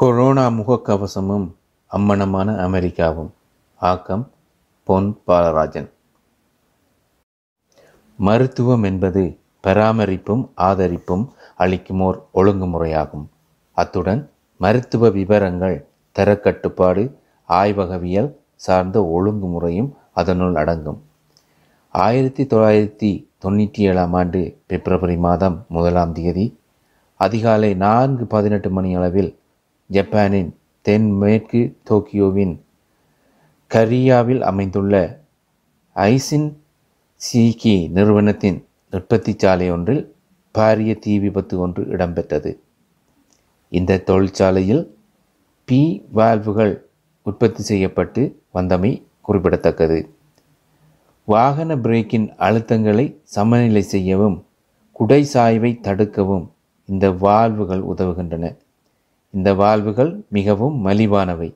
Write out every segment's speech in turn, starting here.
Corona முகக்கவசமும் அம்மணமான அமெரிக்காவும். ஆக்கம் பொன் பாலராஜன். மருத்துவம் என்பது பராமரிப்பும் ஆதரிப்பும் அளிக்குமோர் ஒழுங்குமுறையாகும். அத்துடன் மருத்துவ விவரங்கள் தரக்கட்டுப்பாடு ஆய்வகவியல் சார்ந்த ஒழுங்குமுறையும் அதனுள் அடங்கும். ஆயிரத்தி தொள்ளாயிரத்தி தொண்ணூற்றி ஏழாம் ஆண்டு பிப்ரவரி மாதம் முதலாம் தேதி அதிகாலை நான்கு பதினெட்டு மணி அளவில் ஜப்பானின் தென்மேற்கு டோக்கியோவின் கரியாவில் அமைந்துள்ள ஐசின் சீகி நிறுவனத்தின் உற்பத்தி சாலை ஒன்றில் பாரிய தீ விபத்து ஒன்று இடம்பெற்றது. இந்த தொழிற்சாலையில் பி வால்வுகள் உற்பத்தி செய்யப்பட்டு வந்தமை குறிப்பிடத்தக்கது. வாகன பிரேக்கின் அழுத்தங்களை சமநிலை செய்யவும் குடை சாய்வை தடுக்கவும் இந்த வால்வுகள் உதவுகின்றன. இந்த வால்வுகள் மிகவும் மலிவானவை.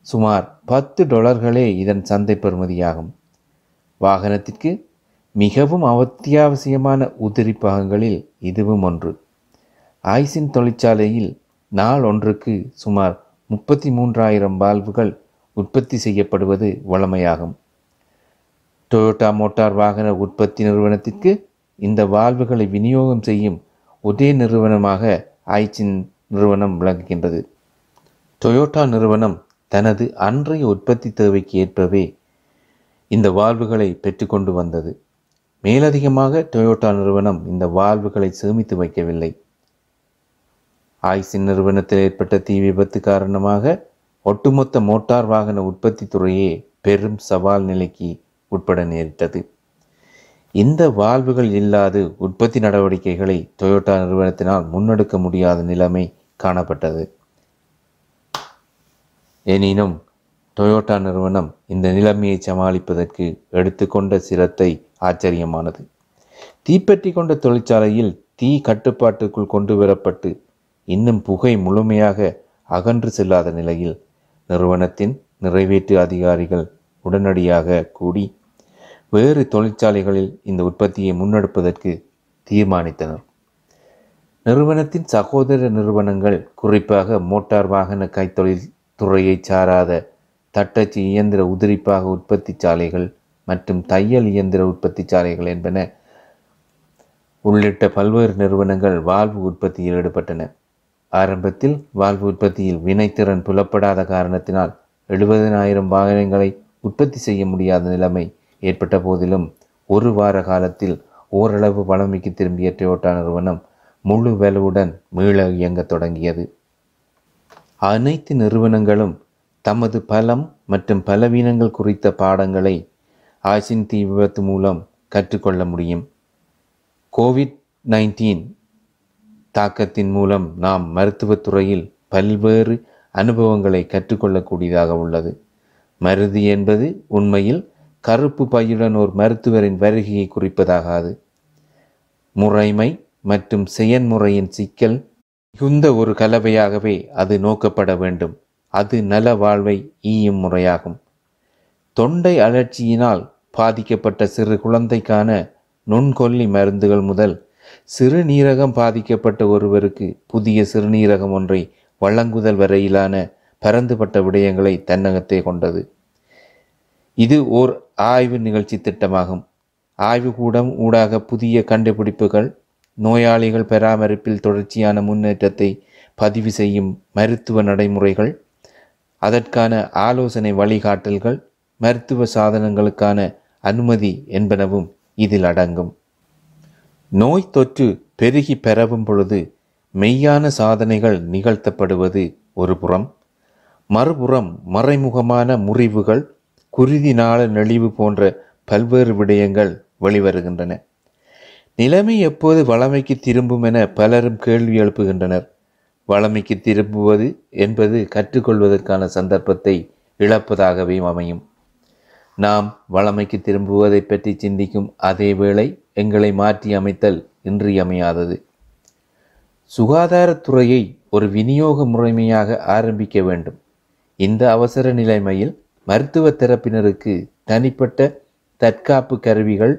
சுமார் பத்து டாலர்களே இதன் சந்தை பெறுமதியாகும். வாகனத்திற்கு மிகவும் அத்தியாவசியமான உதிரி பாகங்களில் இதுவும் ஒன்று. ஐசின் தொழிற்சாலையில் நாள் ஒன்றுக்கு சுமார் முப்பத்தி மூன்றாயிரம் வால்வுகள் உற்பத்தி செய்யப்படுவது வழமையாகும். டொயோட்டா மோட்டார் வாகன உற்பத்தி நிறுவனத்திற்கு இந்த வால்வுகளை விநியோகம் செய்யும் ஒரே நிறுவனமாக ஐச்சின் நிறுவனம் விளங்குகின்றது. டொயோட்டா நிறுவனம் தனது அன்றைய உற்பத்தி தேவைக்கு ஏற்பவே இந்த வால்வுகளை பெற்றுக்கொண்டு வந்தது. மேலதிகமாக டொயோட்டா நிறுவனம் இந்த வால்வுகளை சேமித்து வைக்கவில்லை. ஆய்சின் நிறுவனத்தில் ஏற்பட்ட தீ விபத்து காரணமாக ஒட்டுமொத்த மோட்டார் வாகன உற்பத்தி துறையே பெரும் சவால் நிலைக்கு உட்பட நேரிட்டது. இந்த வால்வுகள் இல்லாது உற்பத்தி நடவடிக்கைகளை டொயோட்டா நிறுவனத்தினால் முன்னெடுக்க முடியாத நிலைமை காணப்பட்டது. எனினும் டொயோட்டா நிறுவனம் இந்த நிலைமையை சமாளிப்பதற்கு எடுத்துக்கொண்ட சிரத்தை ஆச்சரியமானது. தீப்பற்றி கொண்ட தொழிற்சாலையில் தீ கட்டுப்பாட்டுக்குள் கொண்டு வரப்பட்டு இன்னும் புகை முழுமையாக அகன்று செல்லாத நிலையில் நிறுவனத்தின் நிறைவேற்று அதிகாரிகள் உடனடியாக கூடி வேறு தொழிற்சாலைகளில் இந்த உற்பத்தியை முன்னெடுப்பதற்கு தீர்மானித்தனர். நிறுவனத்தின் சகோதர நிறுவனங்கள் குறிப்பாக மோட்டார் வாகன கைத்தொழில் துறையை சாராத தட்டச்சு இயந்திர உதிரிப்பாக உற்பத்தி சாலைகள் மற்றும் தையல் இயந்திர உற்பத்தி சாலைகள் என்பன உள்ளிட்ட பல்வேறு நிறுவனங்கள் வாழ்வு உற்பத்தியில் ஈடுபட்டன. ஆரம்பத்தில் வாழ்வு உற்பத்தியில் வினைத்திறன் புலப்படாத காரணத்தினால் எழுபதனாயிரம் வாகனங்களை உற்பத்தி செய்ய முடியாத நிலைமை ஏற்பட்ட போதிலும் ஒரு வார காலத்தில் ஓரளவு வளமைக்கு திரும்பிய டொயோட்டா நிறுவனம் முழு வலுவுடன் மீள இயங்கத் தொடங்கியது. அனைத்து நிறுவனங்களும் தமது பலம் மற்றும் பலவீனங்கள் குறித்த பாடங்களை ஆசின் தீ விபத்து மூலம் கற்றுக்கொள்ள முடியும். கோவிட் நைன்டீன் தாக்கத்தின் மூலம் நாம் மருத்துவத்துறையில் பல்வேறு அனுபவங்களை கற்றுக்கொள்ளக்கூடியதாக உள்ளது. மருதி என்பது உண்மையில் கருப்பு பையுடன் ஒரு மருத்துவரின் வருகையை குறிப்பதாகாது. முறைமை மற்றும் செயன்முறையின் சிக்கல் மிகுந்த ஒரு கலவையாகவே அது நோக்கப்பட வேண்டும். அது நல வாழ்வை ஈயும் முறையாகும். தொண்டை அழற்சியினால் பாதிக்கப்பட்ட சிறு குழந்தைக்கான நுண்கொல்லி மருந்துகள் முதல் சிறுநீரகம் பாதிக்கப்பட்ட ஒருவருக்கு புதிய சிறுநீரகம் ஒன்றை வழங்குதல் வரையிலான பரந்துபட்ட விடயங்களை தன்னகத்தே கொண்டது. இது ஓர் ஆய்வு நிகழ்ச்சி திட்டமாகும். ஆய்வுகூடம் ஊடாக புதிய கண்டுபிடிப்புகள் நோயாளிகள் பராமரிப்பில் தொடர்ச்சியான முன்னேற்றத்தை பதிவு செய்யும் மருத்துவ நடைமுறைகள் அதற்கான ஆலோசனை வழிகாட்டல்கள் மருத்துவ சாதனங்களுக்கான அனுமதி என்பனவும் இதில் அடங்கும். நோய் தொற்று பெருகி பெறவும் பொழுது மெய்யான சாதனைகள் நிகழ்த்தப்படுவது ஒரு புறம். மறுபுறம் மறைமுகமான முறிவுகள் குருதி நாள நெளிவு போன்ற பல்வேறு விடயங்கள் வெளிவருகின்றன. நிலைமை எப்போது வளமைக்கு திரும்பும் என பலரும் கேள்வி எழுப்புகின்றனர். வளமைக்கு திரும்புவது என்பது கற்றுக்கொள்வதற்கான சந்தர்ப்பத்தை இழப்பதாகவே அமையும். நாம் வளமைக்கு திரும்புவதை பற்றி சிந்திக்கும் அதே வேளை எங்களை மாற்றி அமைத்தல் இன்றியமையாதது. சுகாதாரத்துறையை ஒரு விநியோக முறைமையாக ஆரம்பிக்க வேண்டும். இந்த அவசர நிலைமையில் மருத்துவ தரப்பினருக்கு தனிப்பட்ட தற்காப்பு கருவிகள்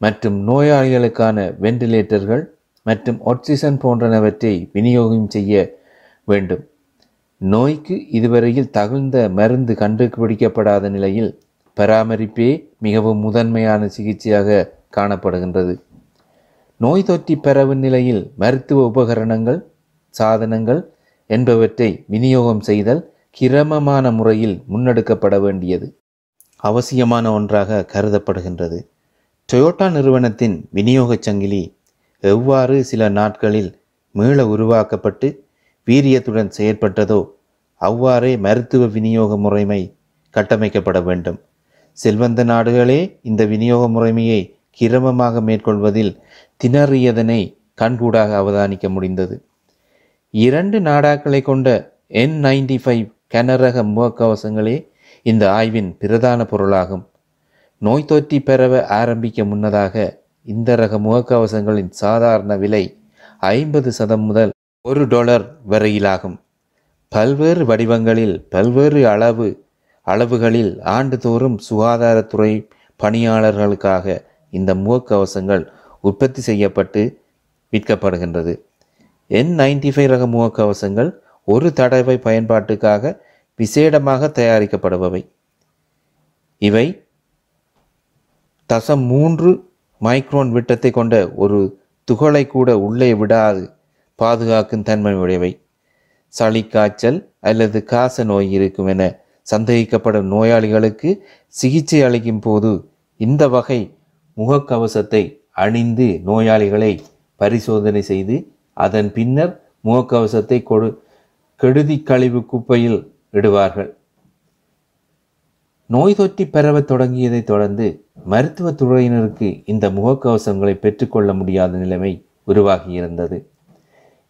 மற்றும் நோயாளிகளுக்கான வெண்டிலேட்டர்கள் மற்றும் ஆக்சிஜன் போன்றனவற்றை விநியோகம் செய்ய வேண்டும். நோய்க்கு இதுவரையில் தகுந்த மருந்து கண்டுபிடிக்கப்படாத நிலையில் பராமரிப்பே மிகவும் முதன்மையான சிகிச்சையாக காணப்படுகின்றது. நோய் தொற்றி பரவும் நிலையில் மருத்துவ உபகரணங்கள் சாதனங்கள் என்பவற்றை விநியோகம் செய்தல் கிரமமான முறையில் முன்னெடுக்கப்பட வேண்டியது அவசியமான ஒன்றாக கருதப்படுகின்றது. டொயோட்டா நிறுவனத்தின் விநியோகச் சங்கிலி எவ்வாறு சில நாட்களில் மீள உருவாக்கப்பட்டு வீரியத்துடன் செயற்பட்டதோ அவ்வாறே மருத்துவ விநியோக முறைமை கட்டமைக்கப்பட வேண்டும். செல்வந்த நாடுகளே இந்த விநியோக முறைமையை கிரமமாக மேற்கொள்வதில் திணறியதனை கண்கூடாக அவதானிக்க முடிந்தது. இரண்டு நாடாக்களை கொண்ட என் நைன்டி ஃபைவ் கனரக முகக்கவசங்களே இந்த ஆய்வின் பிரதான பொருளாகும். நோய் தொற்றி பெறவ ஆரம்பிக்க முன்னதாக இந்த ரக முகக்கவசங்களின் சாதாரண விலை ஐம்பது சதம் முதல் ஒரு டாலர் வரையிலாகும். பல்வேறு வடிவங்களில் பல்வேறு அளவு அளவுகளில் ஆண்டுதோறும் சுகாதாரத்துறை பணியாளர்களுக்காக இந்த முகக்கவசங்கள் உற்பத்தி செய்யப்பட்டு விற்கப்படுகின்றது. என் நைன்டி ஃபைவ் ரக முகக்கவசங்கள் ஒரு தடவை பயன்பாட்டுக்காக விசேடமாக தயாரிக்கப்படுபவை. இவை தசம் மூன்று மைக்ரோன் விட்டத்தை கொண்ட ஒரு துகளை கூட உள்ளே விடாது. பாதுகாக்கும் தன்மை உடையவை. சளி காய்ச்சல் அல்லது காச நோய் இருக்கும் என சந்தேகிக்கப்படும் நோயாளிகளுக்கு சிகிச்சை அளிக்கும் போது இந்த வகை முகக்கவசத்தை அணிந்து நோயாளிகளை பரிசோதனை செய்து அதன் பின்னர் முகக்கவசத்தை கொடு கெடுதி கழிவு குப்பையில் இடுவார்கள். நோய் தொற்றி பரவத் தொடங்கியதைத் தொடர்ந்து மருத்துவத் துறையினருக்கு இந்த முகக்கவசங்களை பெற்றுக்கொள்ள முடியாத நிலைமை உருவாகியிருந்தது.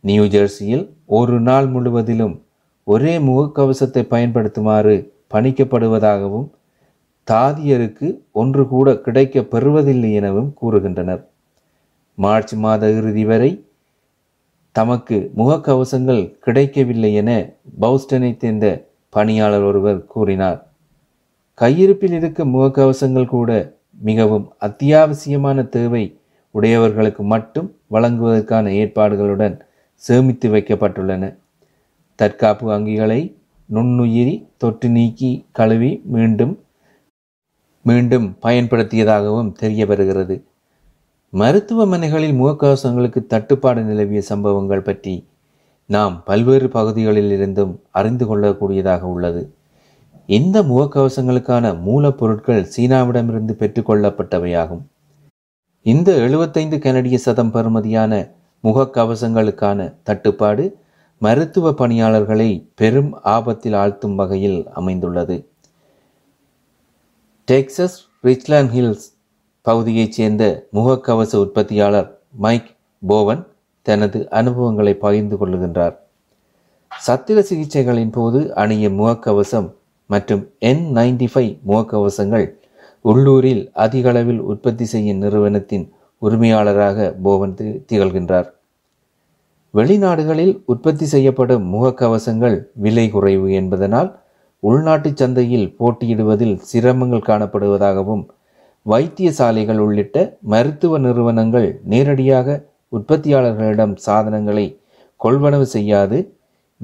நியூ ஜெர்சியில் ஒரு நாள் முழுவதிலும் ஒரே முகக்கவசத்தை பயன்படுத்துமாறு பணிக்கப்படுவதாகவும் தாதியருக்கு ஒன்று கூட கிடைக்க பெறுவதில்லை எனவும் கூறுகின்றனர். மார்ச் மாத இறுதி வரை தமக்கு முகக்கவசங்கள் கிடைக்கவில்லை என பவுஸ்டனைச் சேர்ந்த பணியாளர் ஒருவர் கூறினார். கையிருப்பில் இருக்கும் முகக்கவசங்கள் கூட மிகவும் அத்தியாவசியமான தேவை. உடையவர்களுக்கு மட்டும் வழங்குவதற்கான ஏற்பாடுகளுடன் சேமித்து வைக்கப்பட்டுள்ளன. தற்காப்பு அங்கிகளை நுண்ணுயிரி தொற்று நீக்கி கழுவி மீண்டும் மீண்டும் பயன்படுத்தியதாகவும் தெரிய வருகிறது மருத்துவமனைகளில் முகக்கவசங்களுக்கு தட்டுப்பாடு நிலவிய சம்பவங்கள் பற்றி நாம் பல்வேறு பகுதிகளில் இருந்தும் அறிந்து கொள்ளக்கூடியதாக உள்ளது. இந்த முகக்கவசங்களுக்கான மூலப்பொருட்கள் சீனாவிடமிருந்து பெற்றுக்கொள்ளப்பட்டவையாகும். இந்த எழுபத்தைந்து கனடிய சதம் பெறுமதியான முகக்கவசங்களுக்கான தட்டுப்பாடு மருத்துவ பணியாளர்களை பெரும் ஆபத்தில் ஆழ்த்தும் வகையில் அமைந்துள்ளது. டெக்சஸ் ரிச்லாண்ட் ஹில்ஸ் பகுதியைச் சேர்ந்த முகக்கவச உற்பத்தியாளர் மைக் போவன் தனது அனுபவங்களை பகிர்ந்து கொள்ளுகின்றார். சத்திர சிகிச்சைகளின் போது அணிய முகக்கவசம் மற்றும் என் நைன்டி ஃபைவ் முகக்கவசங்கள் உள்ளூரில் அதிக அளவில் உற்பத்தி செய்யும் நிறுவனத்தின் உரிமையாளராக போவன் தி- திகழ்கின்றார். வெளிநாடுகளில் உற்பத்தி செய்யப்படும் முகக்கவசங்கள் விலை குறைவு என்பதனால் உள்நாட்டு சந்தையில் போட்டியிடுவதில் சிரமங்கள் காணப்படுவதாகவும் வைத்தியசாலைகள் உள்ளிட்ட மருத்துவ நிறுவனங்கள் நேரடியாக உற்பத்தியாளர்களிடம் சாதனங்களை கொள்வனவு செய்யாது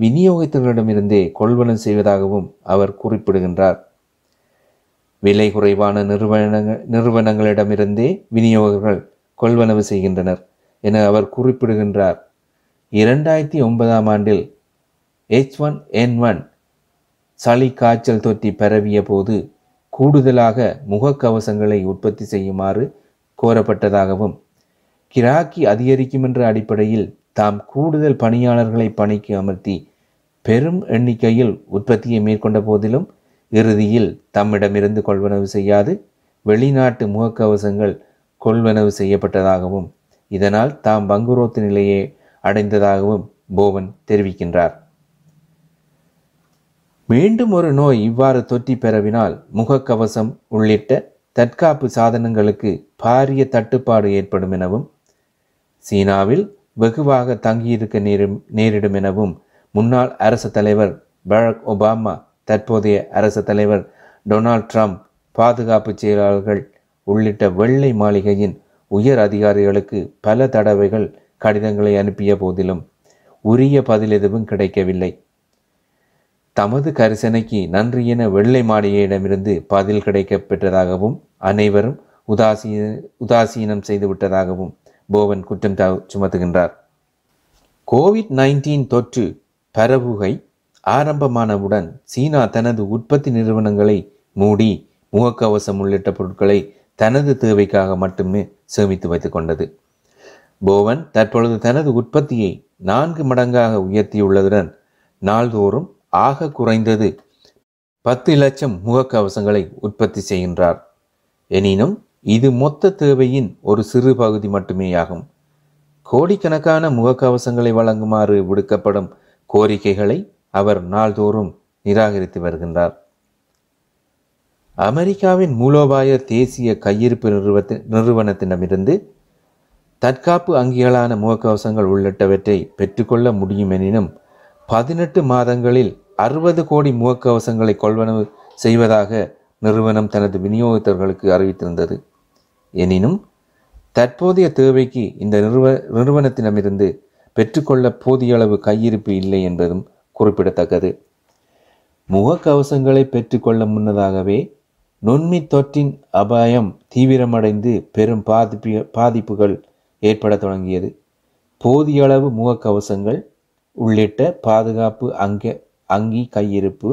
விநியோகித்தவர்களிடமிருந்தே கொள்வனவு செய்வதாகவும் அவர் குறிப்பிடுகின்றார். விலை குறைவான நிறுவனங்கள் நிறுவனங்களிடமிருந்தே விநியோகர்கள் கொள்வனவு செய்கின்றனர் என அவர் குறிப்பிடுகின்றார். இரண்டாயிரத்தி ஒன்பதாம் ஆண்டில் எச் ஒன் என் ஒன் சளி காய்ச்சல் தொற்றி பரவிய போது கூடுதலாக முகக்கவசங்களை உற்பத்தி செய்யுமாறு கோரப்பட்டதாகவும் கிராக்கி அதிகரிக்கும் என்ற அடிப்படையில் தாம் கூடுதல் பணியாளர்களை பணிக்கு அமர்த்தி பெரும் எண்ணிக்கையில் உற்பத்தியை மேற்கொண்ட போதிலும் இறுதியில் தம்மிடமிருந்து கொள்வனவு செய்யாது வெளிநாட்டு முகக்கவசங்கள் கொள்வனவு செய்யப்பட்டதாகவும் இதனால் தாம் பங்குரோத்து நிலையை அடைந்ததாகவும் போவன் தெரிவிக்கின்றார். மீண்டும் ஒரு நோய் இவ்வாறு தொற்றி பெறவினால் முகக்கவசம் உள்ளிட்ட தற்காப்பு சாதனங்களுக்கு பாரிய தட்டுப்பாடு ஏற்படும் எனவும் சீனாவில் வெகுவாக தங்கியிருக்க நேரும் நேரிடும் எனவும் முன்னாள் அரச தலைவர் பராக் ஒபாமா தற்போதைய அரச தலைவர் டொனால்ட் ட்ரம்ப் பாதுகாப்பு செயலாளர்கள் உள்ளிட்ட வெள்ளை மாளிகையின் உயர் அதிகாரிகளுக்கு பல தடவைகள் கடிதங்களை அனுப்பிய போதிலும் உரிய பதில் எதுவும் கிடைக்கவில்லை. தமது கரிசனைக்கு நன்றி என வெள்ளை மாளிகையிடமிருந்து பதில் கிடைக்கப்பெற்றதாகவும் அனைவரும் உதாசீன உதாசீனம் செய்துவிட்டதாகவும் போவன் குற்றம் சுமத்துகின்றார். கோவிட் நைன்டீன் தொற்று பரவுகை ஆரம்பமானவுடன் சீனா தனது உற்பத்தி நிறுவனங்களை மூடி முகக்கவசம் உள்ளிட்ட பொருட்களை தனது தேவைக்காக மட்டுமே சேமித்து வைத்துக் கொண்டது. போவன் தற்பொழுது தனது உற்பத்தியை நான்கு மடங்காக உயர்த்தியுள்ளதுடன் நாள்தோறும் ஆக குறைந்தது பத்து லட்சம் முகக்கவசங்களை உற்பத்தி செய்கின்றார். எனினும் இது மொத்த தேவையின் ஒரு சிறு பகுதி மட்டுமேயாகும். கோடிக்கணக்கான முகக்கவசங்களை வழங்குமாறு விடுக்கப்படும் கோரிக்கைகளை அவர் நாள்தோறும் நிராகரித்து வருகின்றார். அமெரிக்காவின் மூலோபாய தேசிய கையிருப்பு நிறுவத்து நிறுவனத்திடமிருந்து தற்காப்பு அங்கிகளான முகக்கவசங்கள் உள்ளிட்டவற்றை பெற்றுக்கொள்ள முடியும் எனினும் பதினெட்டு மாதங்களில் அறுபது கோடி முகக்கவசங்களை கொள்வனவு செய்வதாக நிறுவனம் தனது விநியோகத்தர்களுக்கு அறிவித்திருந்தது. எனினும் தற்போதைய தேவைக்கு இந்த நிறுவ நிறுவனத்திடமிருந்து பெற்றுக்கொள்ள போதிய அளவு கையிருப்பு இல்லை என்பதும் குறிப்பிடத்தக்கது. முகக்கவசங்களை பெற்றுக்கொள்ள முன்னதாகவே நுண்மி தொற்றின் அபாயம் தீவிரமடைந்து பெரும் பாதிப்பு பாதிப்புகள் ஏற்பட தொடங்கியது. போதிய அளவு முகக்கவசங்கள் உள்ளிட்ட பாதுகாப்பு அங்க அங்கி கையிருப்பு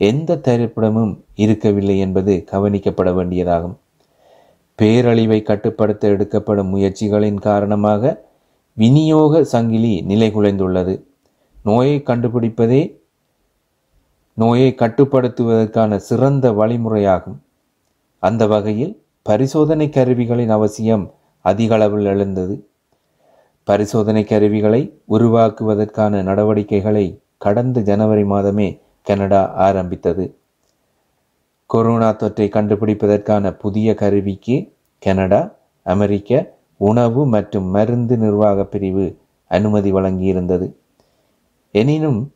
எந்த தரப்பிடமும் இருக்கவில்லை என்பது கவனிக்கப்பட வேண்டியதாகும். பேரழிவை கட்டுப்படுத்த எடுக்கப்படும் முயற்சிகளின் காரணமாக விநியோக சங்கிலி நிலைகுலைந்துள்ளது. நோயை கண்டுபிடிப்பதே நோயை கட்டுப்படுத்துவதற்கான சிறந்த வழிமுறையாகும். அந்த வகையில் பரிசோதனை கருவிகளின் அவசியம் அதிகளவில் எழுந்தது. பரிசோதனை கருவிகளை உருவாக்குவதற்கான நடவடிக்கைகளை கடந்த ஜனவரி மாதமே கனடா ஆரம்பித்தது. கொரோனா தொற்றை கண்டுபிடிப்பதற்கான புதிய கருவிக்கு கனடா அமெரிக்க உணவு மற்றும் மருந்து நிர்வாக பிரிவு அனுமதி வழங்கியிருந்தது. எனினும்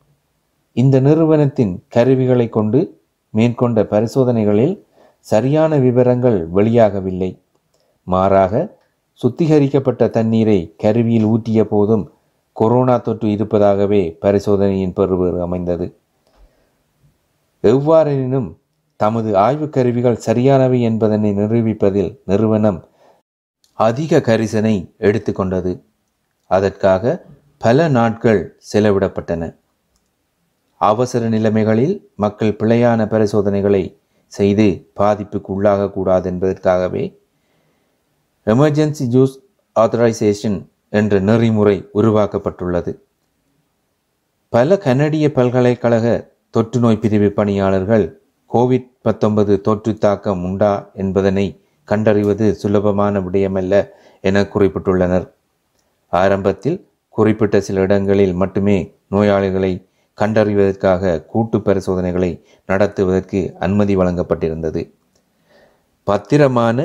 இந்த நிறுவனத்தின் கருவிகளை கொண்டு மேற்கொண்ட பரிசோதனைகளில் சரியான விவரங்கள் வெளியாகவில்லை. மாறாக சுத்திகரிக்கப்பட்ட தண்ணீரை கருவியில் ஊற்றிய போதும் கொரோனா தொற்று இருப்பதாகவே பரிசோதனையின் பெறுவர் அமைந்தது. எவ்வாறெனினும் தமது ஆய்வு கருவிகள் சரியானவை என்பதனை நிரூபிப்பதில் நிறுவனம் அதிக கரிசனை எடுத்துக்கொண்டது. அதற்காக பல நாட்கள் செலவிடப்பட்டன. அவசர நிலைமைகளில் மக்கள் பிழையான பரிசோதனைகளை செய்து பாதிப்புக்கு உள்ளாகக்கூடாது என்பதற்காகவே எமர்ஜென்சி ஜூஸ் ஆத்தரைசேஷன் என்ற நெறிமுறை உருவாக்கப்பட்டுள்ளது. பல கனடிய பல்கலைக்கழக தொற்று நோய் பிரிவு பணியாளர்கள் கோவிட் பத்தொன்பது தொற்று தாக்கம் உண்டா என்பதனை கண்டறிவது சுலபமான விடயமல்ல என குறிப்பிட்டுள்ளனர். ஆரம்பத்தில் குறிப்பிட்ட சில இடங்களில் மட்டுமே நோயாளிகளை கண்டறிவதற்காக கூட்டு பரிசோதனைகளை நடத்துவதற்கு அனுமதி வழங்கப்பட்டிருந்தது. பத்திரமான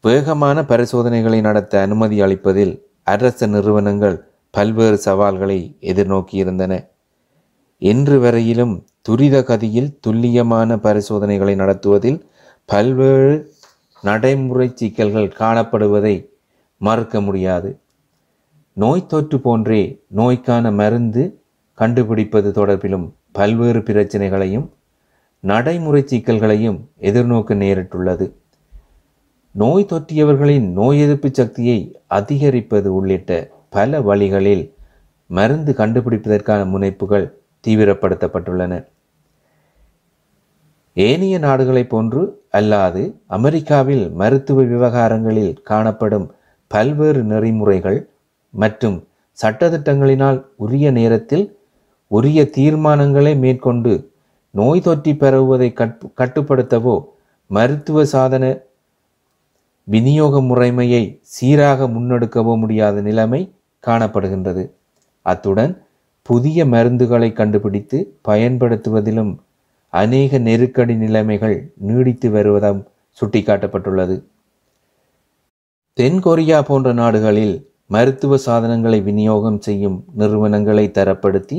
வேகமான பரிசோதனைகளை நடத்த அனுமதி அளிப்பதில் அரச நிறுவனங்கள் பல்வேறு சவால்களை எதிர்நோக்கியிருந்தன. இன்று வரையிலும் துரித கதியில் துல்லியமான பரிசோதனைகளை நடத்துவதில் பல்வேறு நடைமுறை சிக்கல்கள் காணப்படுவதை மறுக்க முடியாது. நோய் தொற்று போன்றே நோய்க்கான மருந்து கண்டுபிடிப்பது தொடர்பிலும் பல்வேறு பிரச்சனைகளையும் நடைமுறை சிக்கல்களையும் எதிர்நோக்க நேரிட்டுள்ளது. நோய் தொற்றியவர்களின் நோய் எதிர்ப்பு சக்தியை அதிகரிப்பது உள்ளிட்ட பல வழிகளில் மருந்து கண்டுபிடிப்பதற்கான முனைப்புகள் தீவிரப்படுத்தப்பட்டுள்ளன. ஏனைய நாடுகளைப் போன்று அல்லாது அமெரிக்காவில் மருத்துவ விவகாரங்களில் காணப்படும் பல்வேறு நெறிமுறைகள் மற்றும் சட்டத்திட்டங்களினால் உரிய நேரத்தில் உரிய தீர்மானங்களை மேற்கொண்டு நோய் தொற்றி பரவுவதை கட்டுப்படுத்தவோ மருத்துவ சாதன விநியோக முறைமையை சீராக முன்னெடுக்கவோ முடியாத நிலைமை காணப்படுகின்றது. அத்துடன் புதிய மருந்துகளை கண்டுபிடித்து பயன்படுத்துவதிலும் அநேக நெருக்கடி நிலைமைகள் நீடித்து வருவதும் சுட்டிக்காட்டப்பட்டுள்ளது. தென்கொரியா போன்ற நாடுகளில் மருத்துவ சாதனங்களை விநியோகம் செய்யும் நிறுவனங்களை தரப்படுத்தி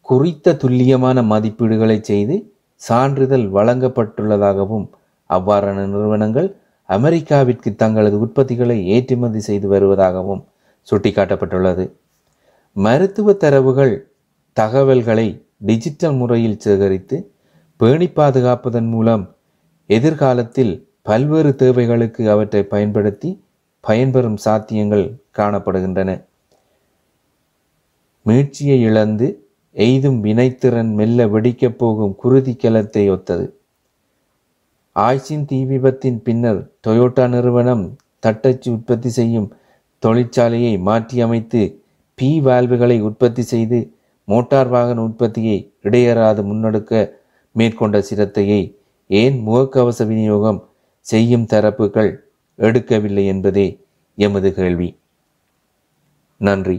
குறித்த துல்லியமான மதிப்பீடுகளை செய்து சான்றிதழ் வழங்கப்பட்டுள்ளதாகவும் அவ்வாறான நிறுவனங்கள் அமெரிக்காவிற்கு தங்களது உற்பத்திகளை ஏற்றுமதி செய்து வருவதாகவும் சுட்டிக்காட்டப்பட்டுள்ளது. மருத்துவ தரவுகள் தகவல்களை டிஜிட்டல் முறையில் சேகரித்து பேணி பாதுகாப்பதன் மூலம் எதிர்காலத்தில் பல்வேறு தேவைகளுக்கு அவற்றை பயன்படுத்தி பயன்பெறும் சாத்தியங்கள் காணப்படுகின்றன. மீட்சியை இழந்து எய்தும் வினைத்திறன் மெல்ல வெடிக்கப் போகும் குருதி கலத்தை ஒத்தது. ஆய்ச்சின் தீ விபத்தின் பின்னர் டொயோட்டா நிறுவனம் தட்டச்சு உற்பத்தி செய்யும் தொழிற்சாலையை மாற்றியமைத்து பி வால்வுகளை உற்பத்தி செய்து மோட்டார் வாகன உற்பத்தியை இடையறாது முன்னெடுக்க மேற்கொண்ட சிரத்தையை ஏன் முகக்கவச விநியோகம் செய்யும் தரப்புகள் எடுக்கவில்லை என்பதே எமது கேள்வி. நன்றி.